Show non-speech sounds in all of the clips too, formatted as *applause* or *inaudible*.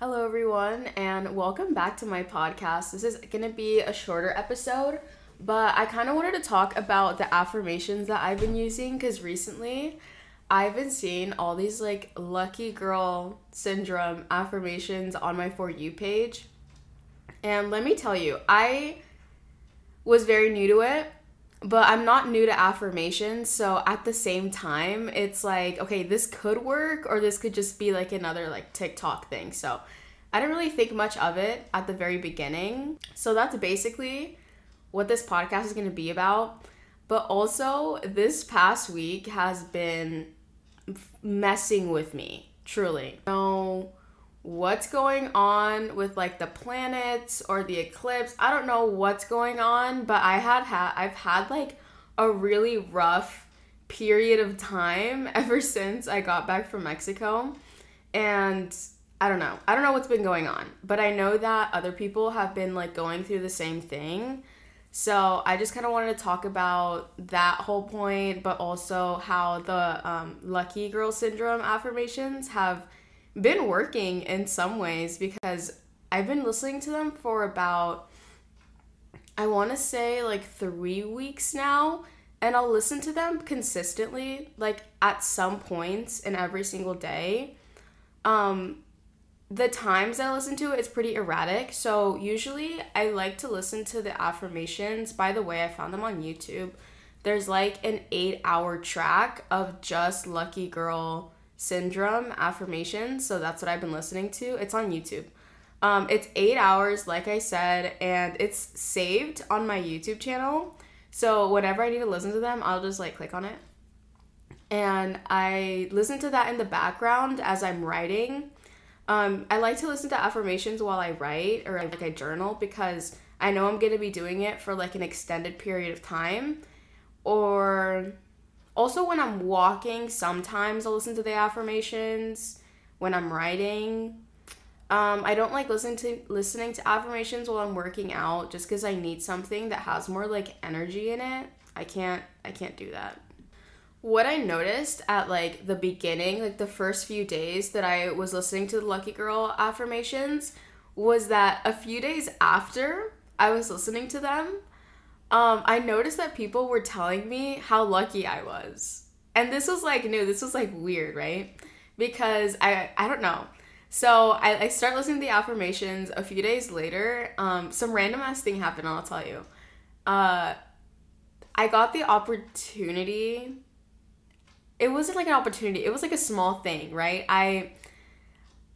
Hello, everyone, and welcome back to my podcast. This is going to be a shorter episode, but I kind of wanted to talk about the affirmations that I've been using because recently I've been seeing all these like lucky girl syndrome affirmations on my For You page. And let me tell you, I was very new to it but I'm not new to affirmations. So at the same time, it's like, okay, this could work or this could just be like another like TikTok thing. So I didn't really think much of it at the very beginning. So that's basically what this podcast is going to be about. But also, this past week has been messing with me, truly. No what's going on with like the planets or the eclipse. I don't know what's going on, but I had had I've had like a really rough period of time *laughs* ever since I got back from Mexico. And I don't know. I don't know what's been going on, but I know that other people have been like going through the same thing. So I just kind of wanted to talk about that whole point, but also how the um, lucky girl syndrome affirmations have been working in some ways because I've been listening to them for about, I want to say like three weeks now. And I'll listen to them consistently, like at some points in every single day. Um, the times I listen to it, it's pretty erratic. So usually I like to listen to the affirmations. By the way, I found them on YouTube. There's like an eight hour track of just Lucky Girl syndrome affirmations. So that's what I've been listening to. It's on YouTube. Um, it's eight hours, like I said, and it's saved on my YouTube channel. So whenever I need to listen to them, I'll just like click on it. And I listen to that in the background as I'm writing. Um, I like to listen to affirmations while I write or like I journal because I know I'm going to be doing it for like an extended period of time. Or also, when I'm walking, sometimes I'll listen to the affirmations. When I'm writing, um, I don't like listening to listening to affirmations while I'm working out, just because I need something that has more like energy in it. I can't I can't do that. What I noticed at like the beginning, like the first few days that I was listening to the Lucky Girl affirmations, was that a few days after I was listening to them, um, I noticed that people were telling me how lucky I was. And this was like new, this was like weird, right? Because I I don't know. So I, I start listening to the affirmations a few days later. Um, some random ass thing happened, I'll tell you. Uh I got the opportunity. It wasn't like an opportunity, it was like a small thing, right? I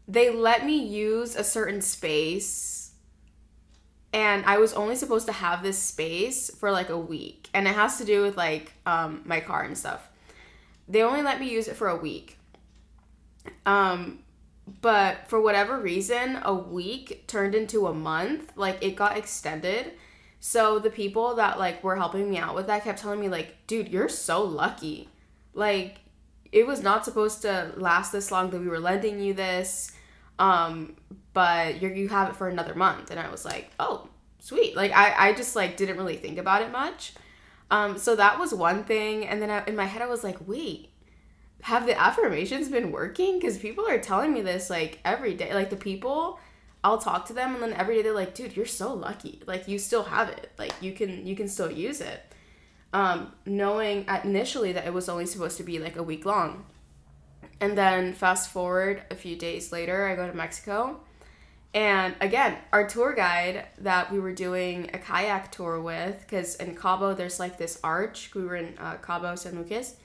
they let me use a certain space and I was only supposed to have this space for like a week, and it has to do with like um, my car and stuff. They only let me use it for a week. Um, but for whatever reason, a week turned into a month. Like it got extended. So the people that like were helping me out with that kept telling me like, "Dude, you're so lucky." Like it was not supposed to last this long that we were lending you this. Um, but you you have it for another month. And i was like oh sweet. Like i i just like didn't really think about it much. Um so that was one thing. And then I, in my head i was like wait have the affirmations been working? Because people are telling me this like every day. Like the people i'll talk to them and then every day they're like dude you're so lucky. Like you still have it. Like you can you can still use it. Um knowing initially that it was only supposed to be like a week long and then fast forward a few days later i go to mexico and again, our tour guide that we were doing a kayak tour with, because in Cabo there's like this arch. We were in uh, Cabo San Lucas,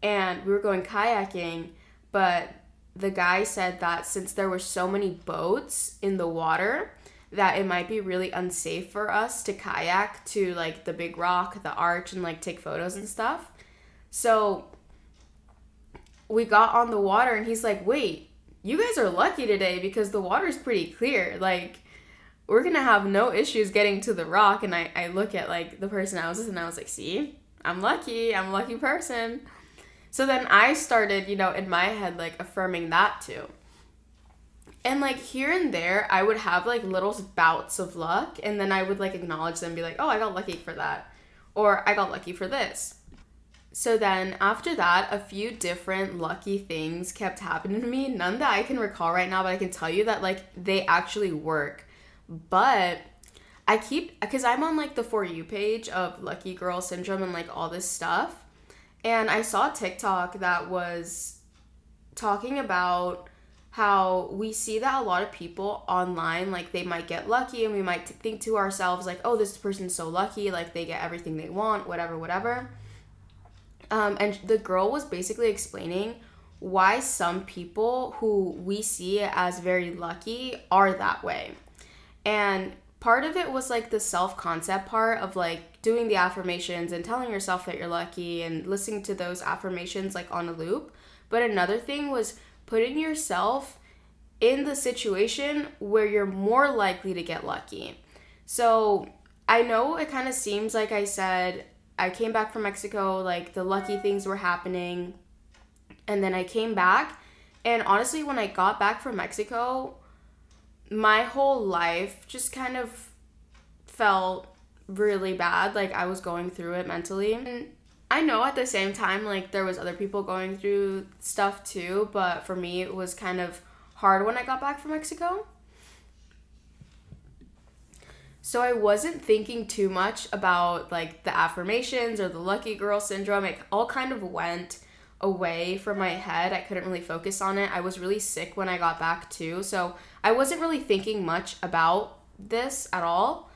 and we were going kayaking. But the guy said that since there were so many boats in the water, that it might be really unsafe for us to kayak to like the big rock, the arch, and like take photos and stuff. So we got on the water, and he's like, "Wait, you guys are lucky today because the water's pretty clear. Like, we're gonna have no issues getting to the rock. And I, I look at like the person I was with and I was like, see, I'm lucky. I'm a lucky person. So then I started, you know, in my head, like affirming that too. And like here and there, I would have like little bouts of luck, and then I would like acknowledge them, be like, oh, I got lucky for that, or I got lucky for this. So then after that, a few different lucky things kept happening to me. None that I can recall right now, but I can tell you that like they actually work. But I keep because I'm on like the for you page of lucky girl syndrome and like all this stuff. And I saw TikTok that was talking about how we see that a lot of people online like they might get lucky and we might think to ourselves like oh this person's so lucky like they get everything they want whatever whatever um, and the girl was basically explaining why some people who we see as very lucky are that way. And part of it was like the self concept part of like doing the affirmations and telling yourself that you're lucky and listening to those affirmations like on a loop. But another thing was putting yourself in the situation where you're more likely to get lucky. So I know it kind of seems like I said I came back from Mexico, like the lucky things were happening. And then I came back. And honestly, when I got back from Mexico, my whole life just kind of felt really bad. Like I was going through it mentally. And I know at the same time, like there was other people going through stuff too. But for me, it was kind of hard when I got back from Mexico. So I wasn't thinking too much about like the affirmations or the lucky girl syndrome. It all kind of went away from my head. I couldn't really focus on it. I was really sick when I got back too. So I wasn't really thinking much about this at all.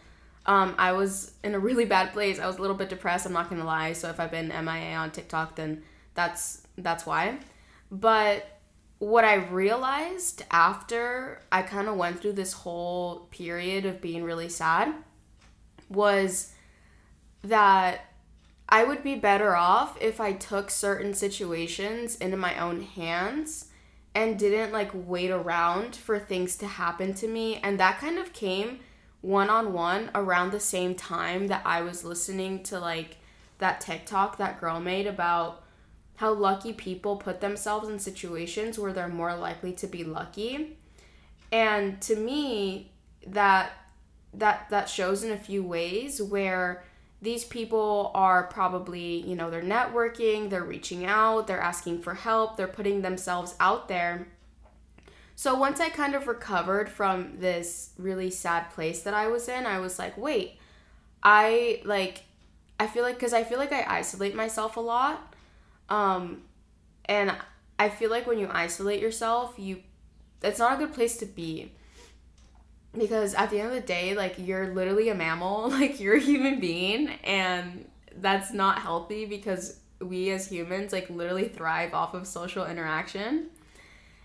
Um, I was in a really bad place. I was a little bit depressed, I'm not gonna lie. So if I've been MIA on TikTok, then that's that's why. But what I realized after I kind of went through this whole period of being really sad was that I would be better off if I took certain situations into my own hands and didn't like wait around for things to happen to me. And that kind of came one on one around the same time that I was listening to like that TikTok that girl made about how lucky people put themselves in situations where they're more likely to be lucky. And to me, that that that shows in a few ways where these people are probably, you know, they're networking, they're reaching out, they're asking for help, they're putting themselves out there. So once I kind of recovered from this really sad place that I was in, I was like, wait, I like I feel like cuz I feel like I isolate myself a lot um, and I feel like when you isolate yourself, you it's not a good place to be. Because at the end of the day, like you're literally a mammal, *laughs* like you're a human being and that's not healthy because we as humans like literally thrive off of social interaction.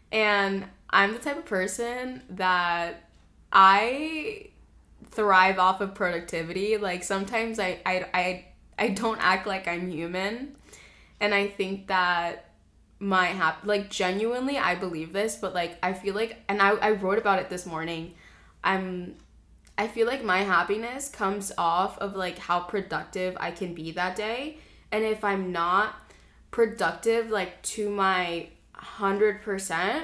And I'm the type of person that I thrive off of productivity. Like sometimes I I I, I don't act like I'm human and I think that my hap like genuinely I believe this, but like I feel like and I, I wrote about it this morning. I'm I feel like my happiness comes off of like how productive I can be that day. And if I'm not productive like to my 100%,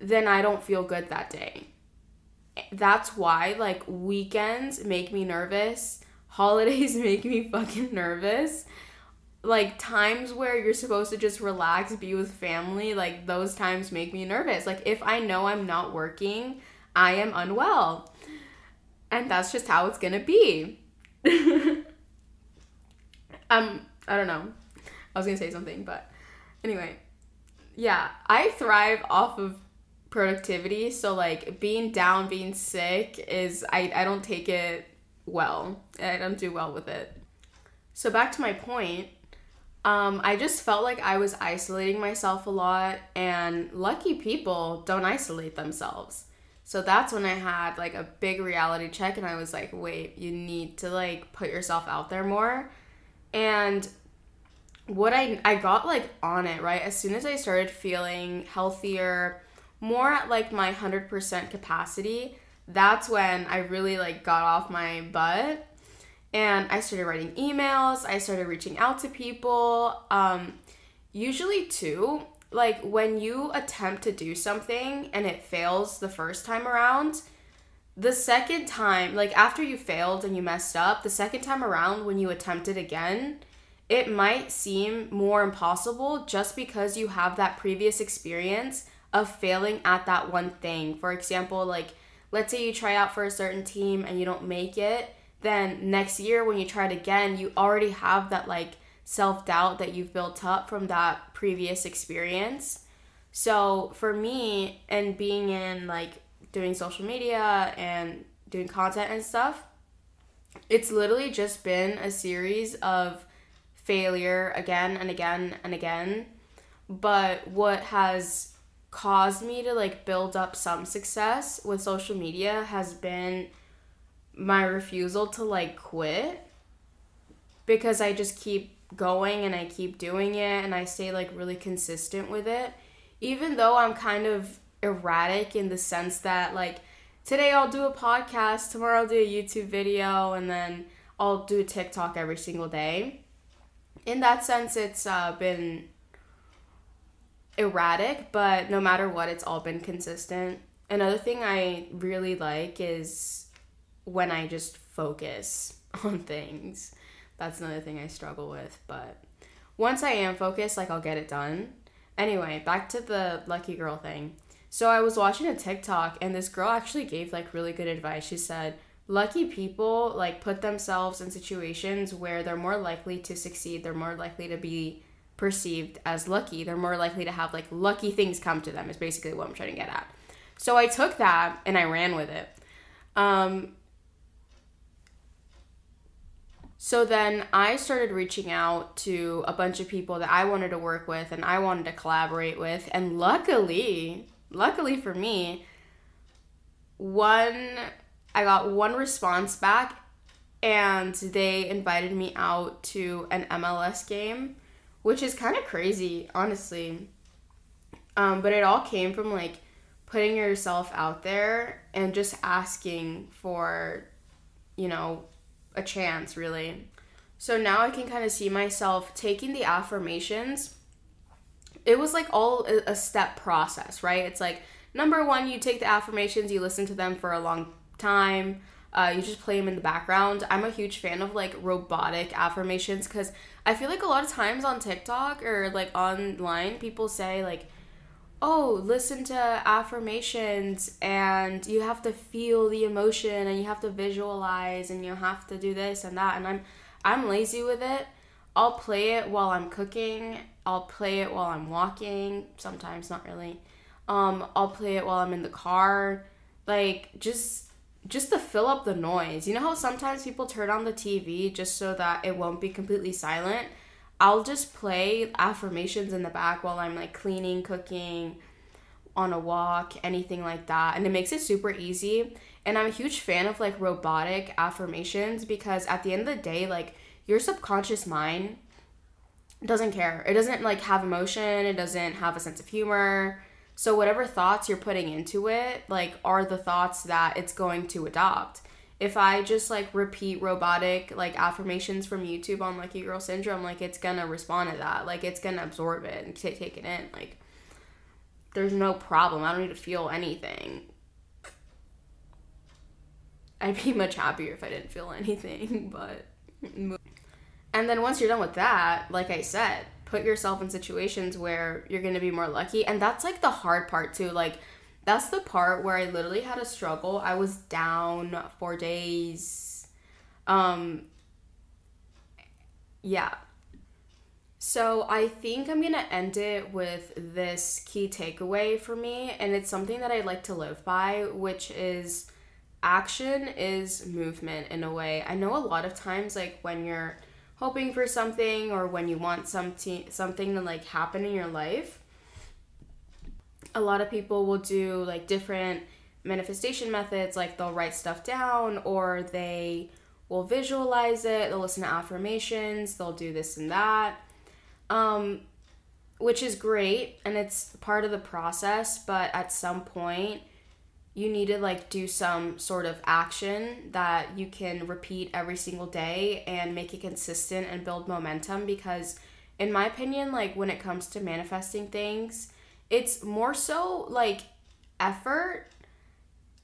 then I don't feel good that day. That's why like weekends make me nervous, holidays *laughs* make me fucking nervous like times where you're supposed to just relax, be with family, like those times make me nervous. Like if I know I'm not working, I am unwell. And that's just how it's gonna be. *laughs* um, I don't know. I was gonna say something, but anyway. Yeah, I thrive off of productivity, so like being down, being sick is I, I don't take it well. I don't do well with it. So back to my point, um, I just felt like I was isolating myself a lot, and lucky people don't isolate themselves. So that's when I had like a big reality check, and I was like, wait, you need to like put yourself out there more. And what I I got like on it, right? As soon as I started feeling healthier, more at like my 100% capacity, that's when I really like got off my butt and I started writing emails. I started reaching out to people. Um, usually, too, like when you attempt to do something and it fails the first time around, the second time, like after you failed and you messed up, the second time around when you attempt it again, it might seem more impossible just because you have that previous experience of failing at that one thing. For example, like let's say you try out for a certain team and you don't make it, then next year when you try it again, you already have that like self doubt that you've built up from that previous experience. So for me, and being in like doing social media and doing content and stuff, it's literally just been a series of failure again and again and again. But what has caused me to like build up some success with social media has been my refusal to like quit because I just keep going and I keep doing it and I stay like really consistent with it. Even though I'm kind of erratic in the sense that like today I'll do a podcast, tomorrow I'll do a YouTube video, and then I'll do a TikTok every single day. In that sense, it's uh, been erratic, but no matter what, it's all been consistent. Another thing I really like is when I just focus *laughs* on things. That's another thing I struggle with, but once I am focused, like I'll get it done. Anyway, back to the lucky girl thing. So I was watching a TikTok and this girl actually gave like really good advice. She said, lucky people like put themselves in situations where they're more likely to succeed, they're more likely to be perceived as lucky. They're more likely to have like lucky things come to them, is basically what I'm trying to get at. So I took that and I ran with it. Um, so then I started reaching out to a bunch of people that I wanted to work with and I wanted to collaborate with. And luckily, luckily for me, one, I got one response back and they invited me out to an MLS game which is kind of crazy, honestly. Um, but it all came from like putting yourself out there and just asking for, you know, a chance, really. So now I can kind of see myself taking the affirmations. It was like all a step process, right? It's like number one, you take the affirmations, you listen to them for a long time. Uh, you just play them in the background. I'm a huge fan of like robotic affirmations because I feel like a lot of times on TikTok or like online, people say like, "Oh, listen to affirmations and you have to feel the emotion and you have to visualize and you have to do this and that." And I'm I'm lazy with it. I'll play it while I'm cooking. I'll play it while I'm walking. Sometimes not really. Um, I'll play it while I'm in the car. Like just just to fill up the noise. You know how sometimes people turn on the TV just so that it won't be completely silent? I'll just play affirmations in the back while I'm like cleaning, cooking, on a walk, anything like that. And it makes it super easy. And I'm a huge fan of like robotic affirmations because at the end of the day, like your subconscious mind doesn't care. It doesn't like have emotion, it doesn't have a sense of humor so whatever thoughts you're putting into it, like are the thoughts that it's going to adopt. If I just like repeat robotic like affirmations from YouTube on Lucky Girl Syndrome, like it's gonna respond to that. Like it's gonna absorb it and take take it in. Like there's no problem. I don't need to feel anything. I'd be much happier if I didn't feel anything, *laughs* but and then once you're done with that, like I said, put yourself in situations where you're to be more lucky and that's like the hard part too like that's the part where i literally had a struggle. I was down for days. Um yeah. So i think i'm gonna end it with this key takeaway for me and it's something that i like to live by which is action is movement in a way. I know a lot of times like when you're hoping for something or when you want something something to like happen in your life a lot of people will do like different manifestation methods like they'll write stuff down or they will visualize it they'll listen to affirmations they'll do this and that um, which is great and it's part of the process but at some point you need to like do some sort of action that you can repeat every single day and make it consistent and build momentum because in my opinion like when it comes to manifesting things it's more so like effort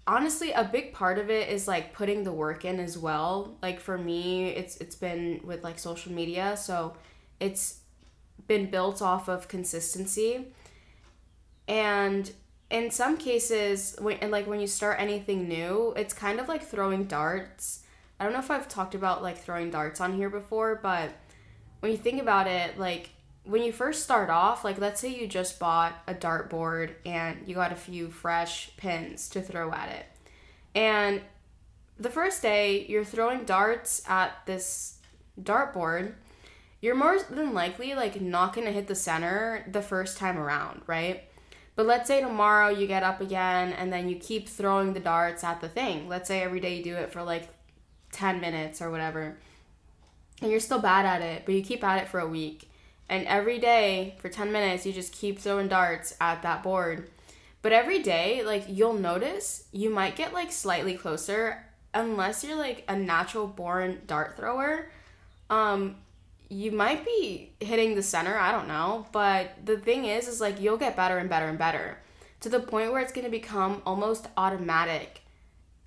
honestly a big part of it is like putting the work in as well like for me it's it's been with like social media so It's been built off of consistency. And in some cases, when and like when you start anything new, it's kind of like throwing darts. I don't know if I've talked about like throwing darts on here before, but when you think about it, like when you first start off, like let's say you just bought a dartboard and you got a few fresh pins to throw at it. And the first day you're throwing darts at this dartboard, you're more than likely like not going to hit the center the first time around, right? But let's say tomorrow you get up again and then you keep throwing the darts at the thing. Let's say every day you do it for like 10 minutes or whatever. And you're still bad at it, but you keep at it for a week. And every day for 10 minutes you just keep throwing darts at that board. But every day, like you'll notice you might get like slightly closer unless you're like a natural born dart thrower. Um you might be hitting the center, I don't know, but the thing is is like you'll get better and better and better to the point where it's going to become almost automatic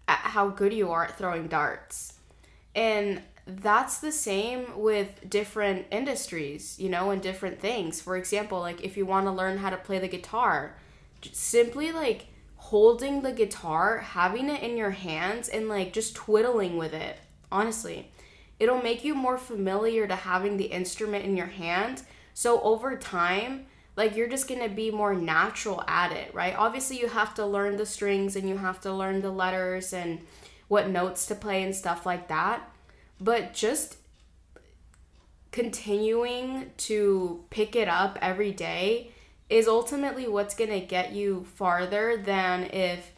at how good you are at throwing darts. And that's the same with different industries, you know, and different things. For example, like if you want to learn how to play the guitar, simply like holding the guitar, having it in your hands and like just twiddling with it. Honestly, it'll make you more familiar to having the instrument in your hand. So over time, like you're just to be more natural at it, right? Obviously, you have to learn the strings and you have to learn the letters and what notes to play and stuff like that. But just continuing to pick it up every day is ultimately what's going to get you farther than if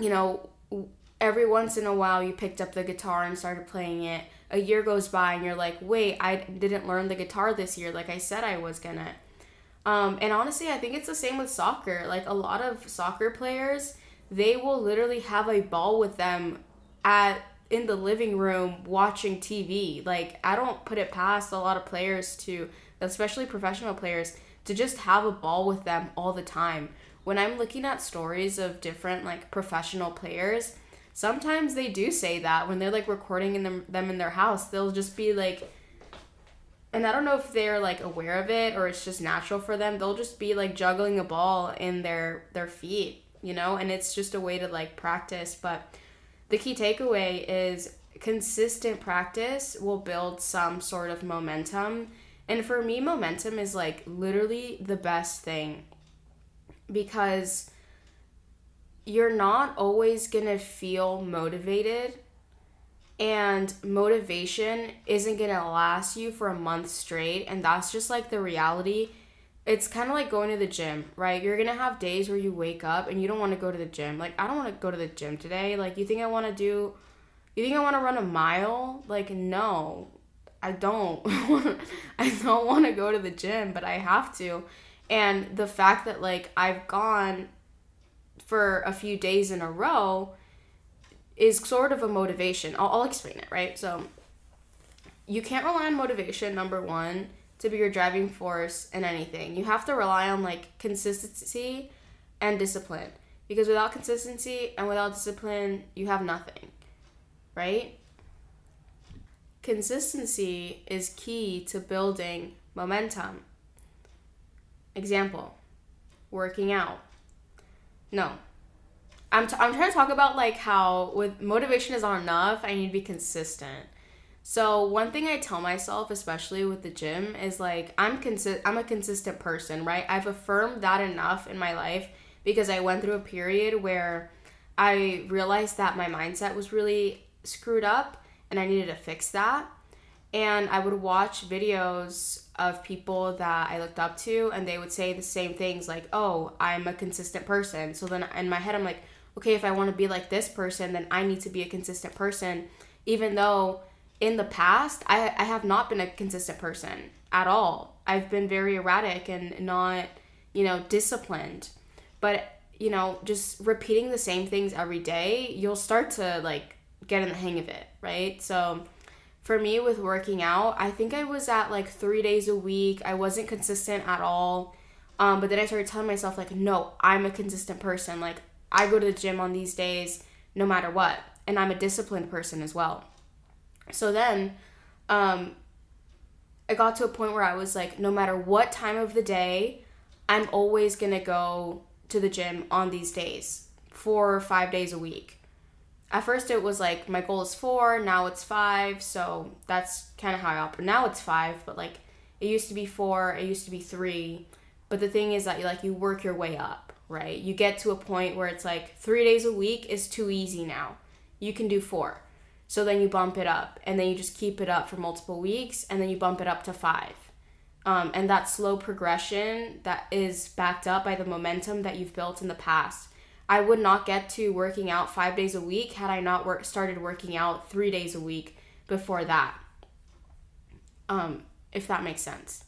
you know every once in a while you picked up the guitar and started playing it a year goes by and you're like, wait, I didn't learn the guitar this year like I said I was gonna. Um, and honestly, I think it's the same with soccer. Like a lot of soccer players, they will literally have a ball with them at in the living room watching TV. Like I don't put it past a lot of players to, especially professional players, to just have a ball with them all the time. When I'm looking at stories of different like professional players, sometimes they do say that when they're like recording in them, them in their house they'll just be like and i don't know if they're like aware of it or it's just natural for them they'll just be like juggling a ball in their their feet you know and it's just a way to like practice but the key takeaway is consistent practice will build some sort of momentum. And for me momentum is like literally the best thing because you're not always going to feel motivated and motivation isn't going to last you for a month straight. And that's just like the reality it's kind of like going to the gym right? You're going to have days where you wake up and you don't want to go to the gym. Like i don't want to go to the gym today. Like you think i want to do you think i want to run a mile? Like no. I don't *laughs* i don't want to go to the gym but i have to. And the fact that like i've gone for a few days in a row is sort of a motivation. I'll, I'll explain it, right? So, you can't rely on motivation, number one, to be your driving force in anything. You have to rely on like consistency and discipline. Because without consistency and without discipline, you have nothing, right? Consistency is key to building momentum. Example working out no. I'm, t- I'm trying to talk about like how with motivation is not enough, I need to be consistent. So one thing I tell myself, especially with the gym, is like I'm consi- I'm a consistent person, right? I've affirmed that enough in my life because I went through a period where I realized that my mindset was really screwed up and I needed to fix that. And I would watch videos of people that I looked up to, and they would say the same things like, Oh, I'm a consistent person. So then in my head, I'm like, Okay, if I want to be like this person, then I need to be a consistent person, even though in the past, I, I have not been a consistent person at all. I've been very erratic and not, you know, disciplined. But, you know, just repeating the same things every day, you'll start to like get in the hang of it, right? So, for me with working out, I think I was at like three days a week. I wasn't consistent at all. Um, but then I started telling myself, like, no, I'm a consistent person. Like, I go to the gym on these days no matter what. And I'm a disciplined person as well. So then, um, I got to a point where I was like, no matter what time of the day, I'm always gonna go to the gym on these days, four or five days a week. At first, it was like my goal is four, now it's five, so that's kind of how I operate. Now it's five, but like it used to be four, it used to be three. But the thing is that you like you work your way up, right? You get to a point where it's like three days a week is too easy now. You can do four. So then you bump it up, and then you just keep it up for multiple weeks, and then you bump it up to five. Um, and that slow progression that is backed up by the momentum that you've built in the past. I would not get to working out five days a week had I not work, started working out three days a week before that. Um, if that makes sense.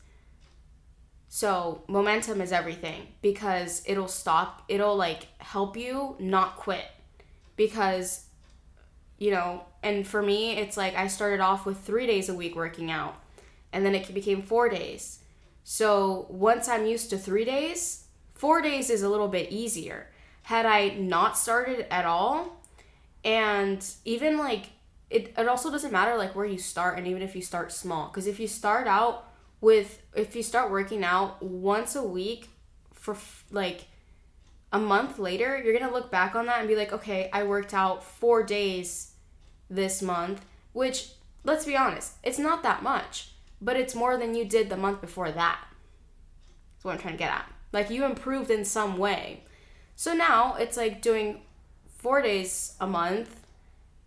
So, momentum is everything because it'll stop, it'll like help you not quit. Because, you know, and for me, it's like I started off with three days a week working out and then it became four days. So, once I'm used to three days, four days is a little bit easier. Had I not started at all, and even like it, it also doesn't matter like where you start and even if you start small because if you start out with if you start working out once a week for like a month later you're gonna look back on that and be like okay i worked out four days this month which let's be honest it's not that much but it's more than you did the month before that. That's what i'm trying to get at. Like you improved in some way. So now it's like doing four days a month.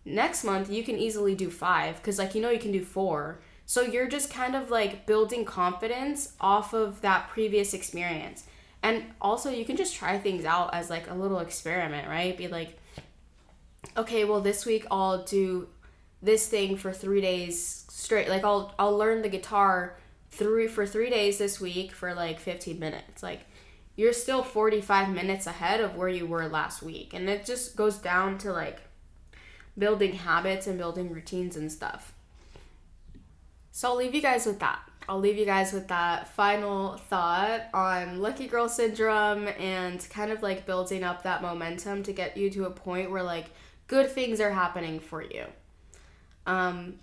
Next month you can easily do five because like you know you can do four. So you're just kind of like building confidence off of that previous experience and also you can just try things out as like a little experiment right be like okay well this week i'll do this thing for three days straight like i'll i'll learn the guitar three for three days this week for like 15 minutes like you're still 45 minutes ahead of where you were last week and it just goes down to like building habits and building routines and stuff. So I'll leave you guys with that. I'll leave you guys with that final thought on lucky girl syndrome and kind of like building up that momentum to get you to a point where like good things are happening for you. Um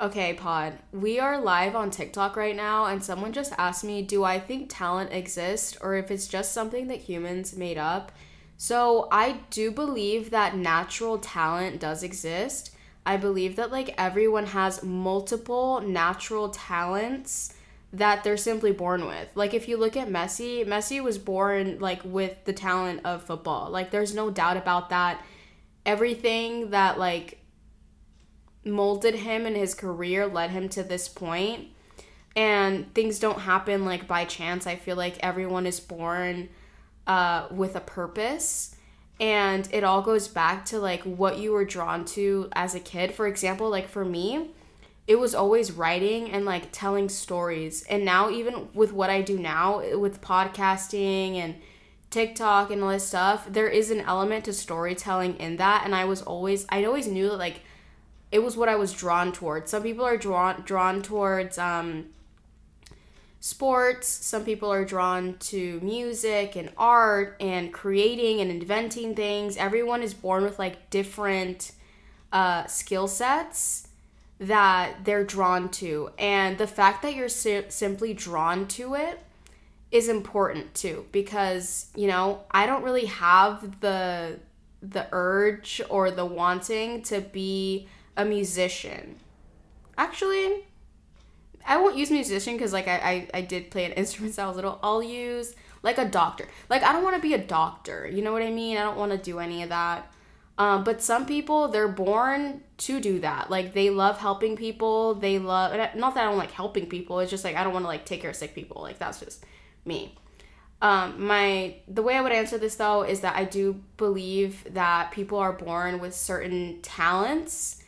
Okay, pod. We are live on TikTok right now and someone just asked me, "Do I think talent exists or if it's just something that humans made up?" So I do believe that natural talent does exist. I believe that like everyone has multiple natural talents that they're simply born with. Like if you look at Messi, Messi was born like with the talent of football. Like there's no doubt about that. Everything that like molded him in his career led him to this point. And things don't happen like by chance. I feel like everyone is born uh, with a purpose and it all goes back to like what you were drawn to as a kid. For example like for me it was always writing and like telling stories. And now even with what i do now with podcasting and tiktok and all this stuff there is an element to storytelling in that. And i was always i always knew that like it was what i was drawn towards. Some people are drawn drawn towards um sports, some people are drawn to music and art and creating and inventing things. Everyone is born with like different uh, skill sets that they're drawn to. And the fact that you're si- simply drawn to it is important too because, you know, I don't really have the the urge or the wanting to be a musician. Actually, I won't use musician because like I, I I did play an *laughs* instrument since I was little. I'll use like a doctor. Like I don't want to be a doctor. You know what I mean? I don't want to do any of that. Um, but some people they're born to do that. Like they love helping people. They love not that I don't like helping people. It's just like I don't want to like take care of sick people. Like that's just me. Um, my the way I would answer this though is that I do believe that people are born with certain talents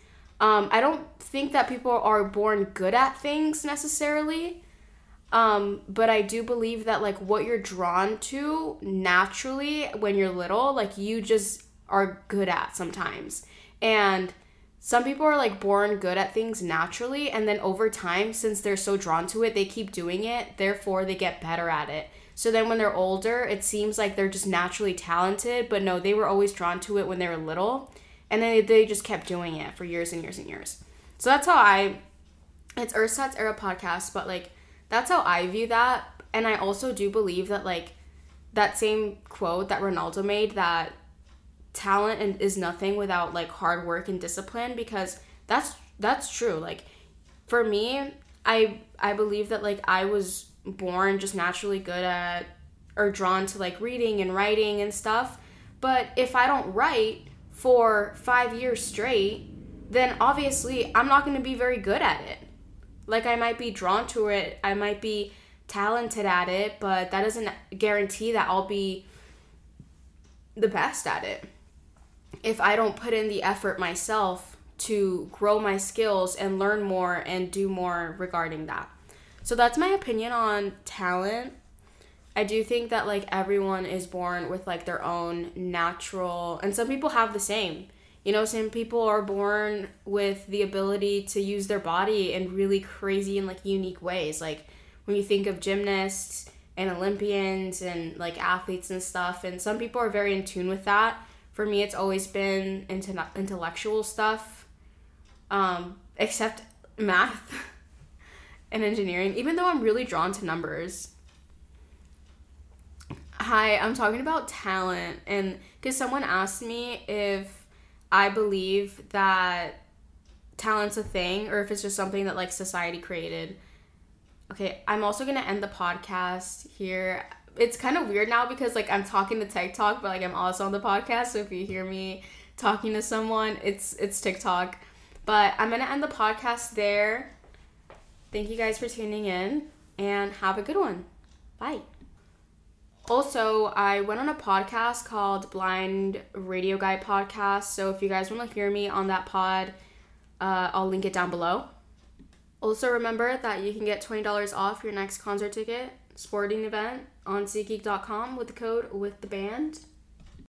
um, I don't think that people are born good at things necessarily. Um, but I do believe that like what you're drawn to naturally when you're little, like you just are good at sometimes. And some people are like born good at things naturally and then over time since they're so drawn to it, they keep doing it, therefore they get better at it. So then when they're older, it seems like they're just naturally talented, but no, they were always drawn to it when they were little and then they just kept doing it for years and years and years. So that's how I it's Ersatz era podcast, but like that's how I view that. And I also do believe that like that same quote that Ronaldo made that talent is nothing without like hard work and discipline because that's that's true. Like for me, I I believe that like I was born just naturally good at or drawn to like reading and writing and stuff. But if I don't write for 5 years straight, then obviously I'm not going to be very good at it. Like I might be drawn to it, I might be talented at it, but that doesn't guarantee that I'll be the best at it. If I don't put in the effort myself to grow my skills and learn more and do more regarding that. So that's my opinion on talent. I do think that like everyone is born with like their own natural and some people have the same. You know, some people are born with the ability to use their body in really crazy and like unique ways. Like when you think of gymnasts and Olympians and like athletes and stuff, and some people are very in tune with that. For me, it's always been into intellectual stuff, um, except math *laughs* and engineering, even though I'm really drawn to numbers. Hi, I'm talking about talent, and because someone asked me if I believe that talent's a thing or if it's just something that like society created. Okay, I'm also gonna end the podcast here. It's kind of weird now because like I'm talking to TikTok, but like I'm also on the podcast. So if you hear me talking to someone, it's it's TikTok. But I'm gonna end the podcast there. Thank you guys for tuning in and have a good one. Bye. Also, I went on a podcast called Blind Radio Guy Podcast. So if you guys want to hear me on that pod, uh, I'll link it down below. Also, remember that you can get $20 off your next concert ticket, sporting event on SeatGeek.com with the code with the band.